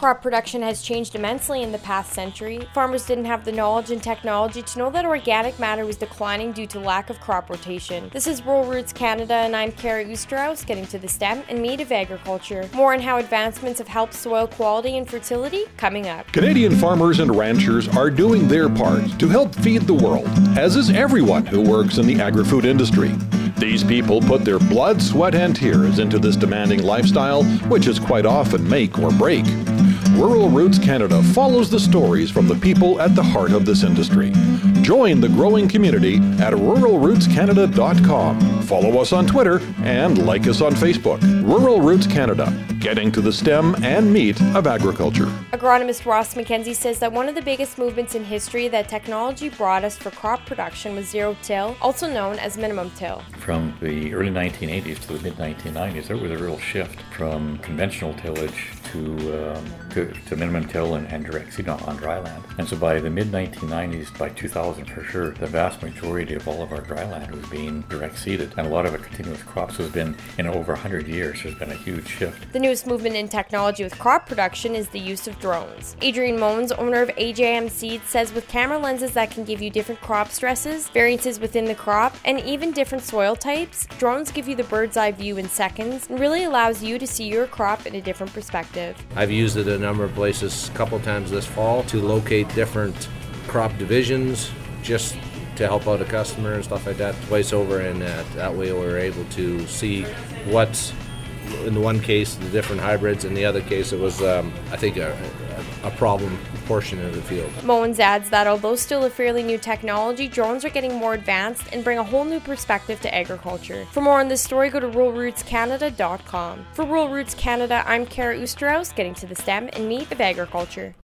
Crop production has changed immensely in the past century. Farmers didn't have the knowledge and technology to know that organic matter was declining due to lack of crop rotation. This is Rural Roots Canada, and I'm Kara Oosterhuis, getting to the stem and meat of agriculture. More on how advancements have helped soil quality and fertility coming up. Canadian farmers and ranchers are doing their part to help feed the world, as is everyone who works in the agri food industry. These people put their blood, sweat, and tears into this demanding lifestyle, which is quite often make or break. Rural Roots Canada follows the stories from the people at the heart of this industry. Join the growing community at ruralrootscanada.com. Follow us on Twitter and like us on Facebook. Rural Roots Canada, getting to the stem and meat of agriculture. Agronomist Ross McKenzie says that one of the biggest movements in history that technology brought us for crop production was zero till, also known as minimum till. From the early 1980s to the mid 1990s, there was a real shift from conventional tillage to, um, to, to, minimum till and, and direct seed on, on dry land. And so by the mid 1990s, by 2000 for sure, the vast majority of all of our dry land was being direct seeded. And a lot of it continuous crops has been in over 100 years. There's been a huge shift. The newest movement in technology with crop production is the use of drones. Adrian Moens, owner of AJM Seeds, says with camera lenses that can give you different crop stresses, variances within the crop, and even different soil types, drones give you the bird's eye view in seconds and really allows you to see your crop in a different perspective effective. I've used it a number of places a couple times this fall to locate different crop divisions just to help out a customer and stuff like that twice over and that, that way we're able to see what's in the one case the different hybrids in the other case it was um, i think a, a problem portion of the field. Moens adds that although still a fairly new technology, drones are getting more advanced and bring a whole new perspective to agriculture. For more on this story, go to ruralrootscanada.com. For Rural Roots Canada, I'm Kara Oosterhuis, getting to the stem and meat of agriculture.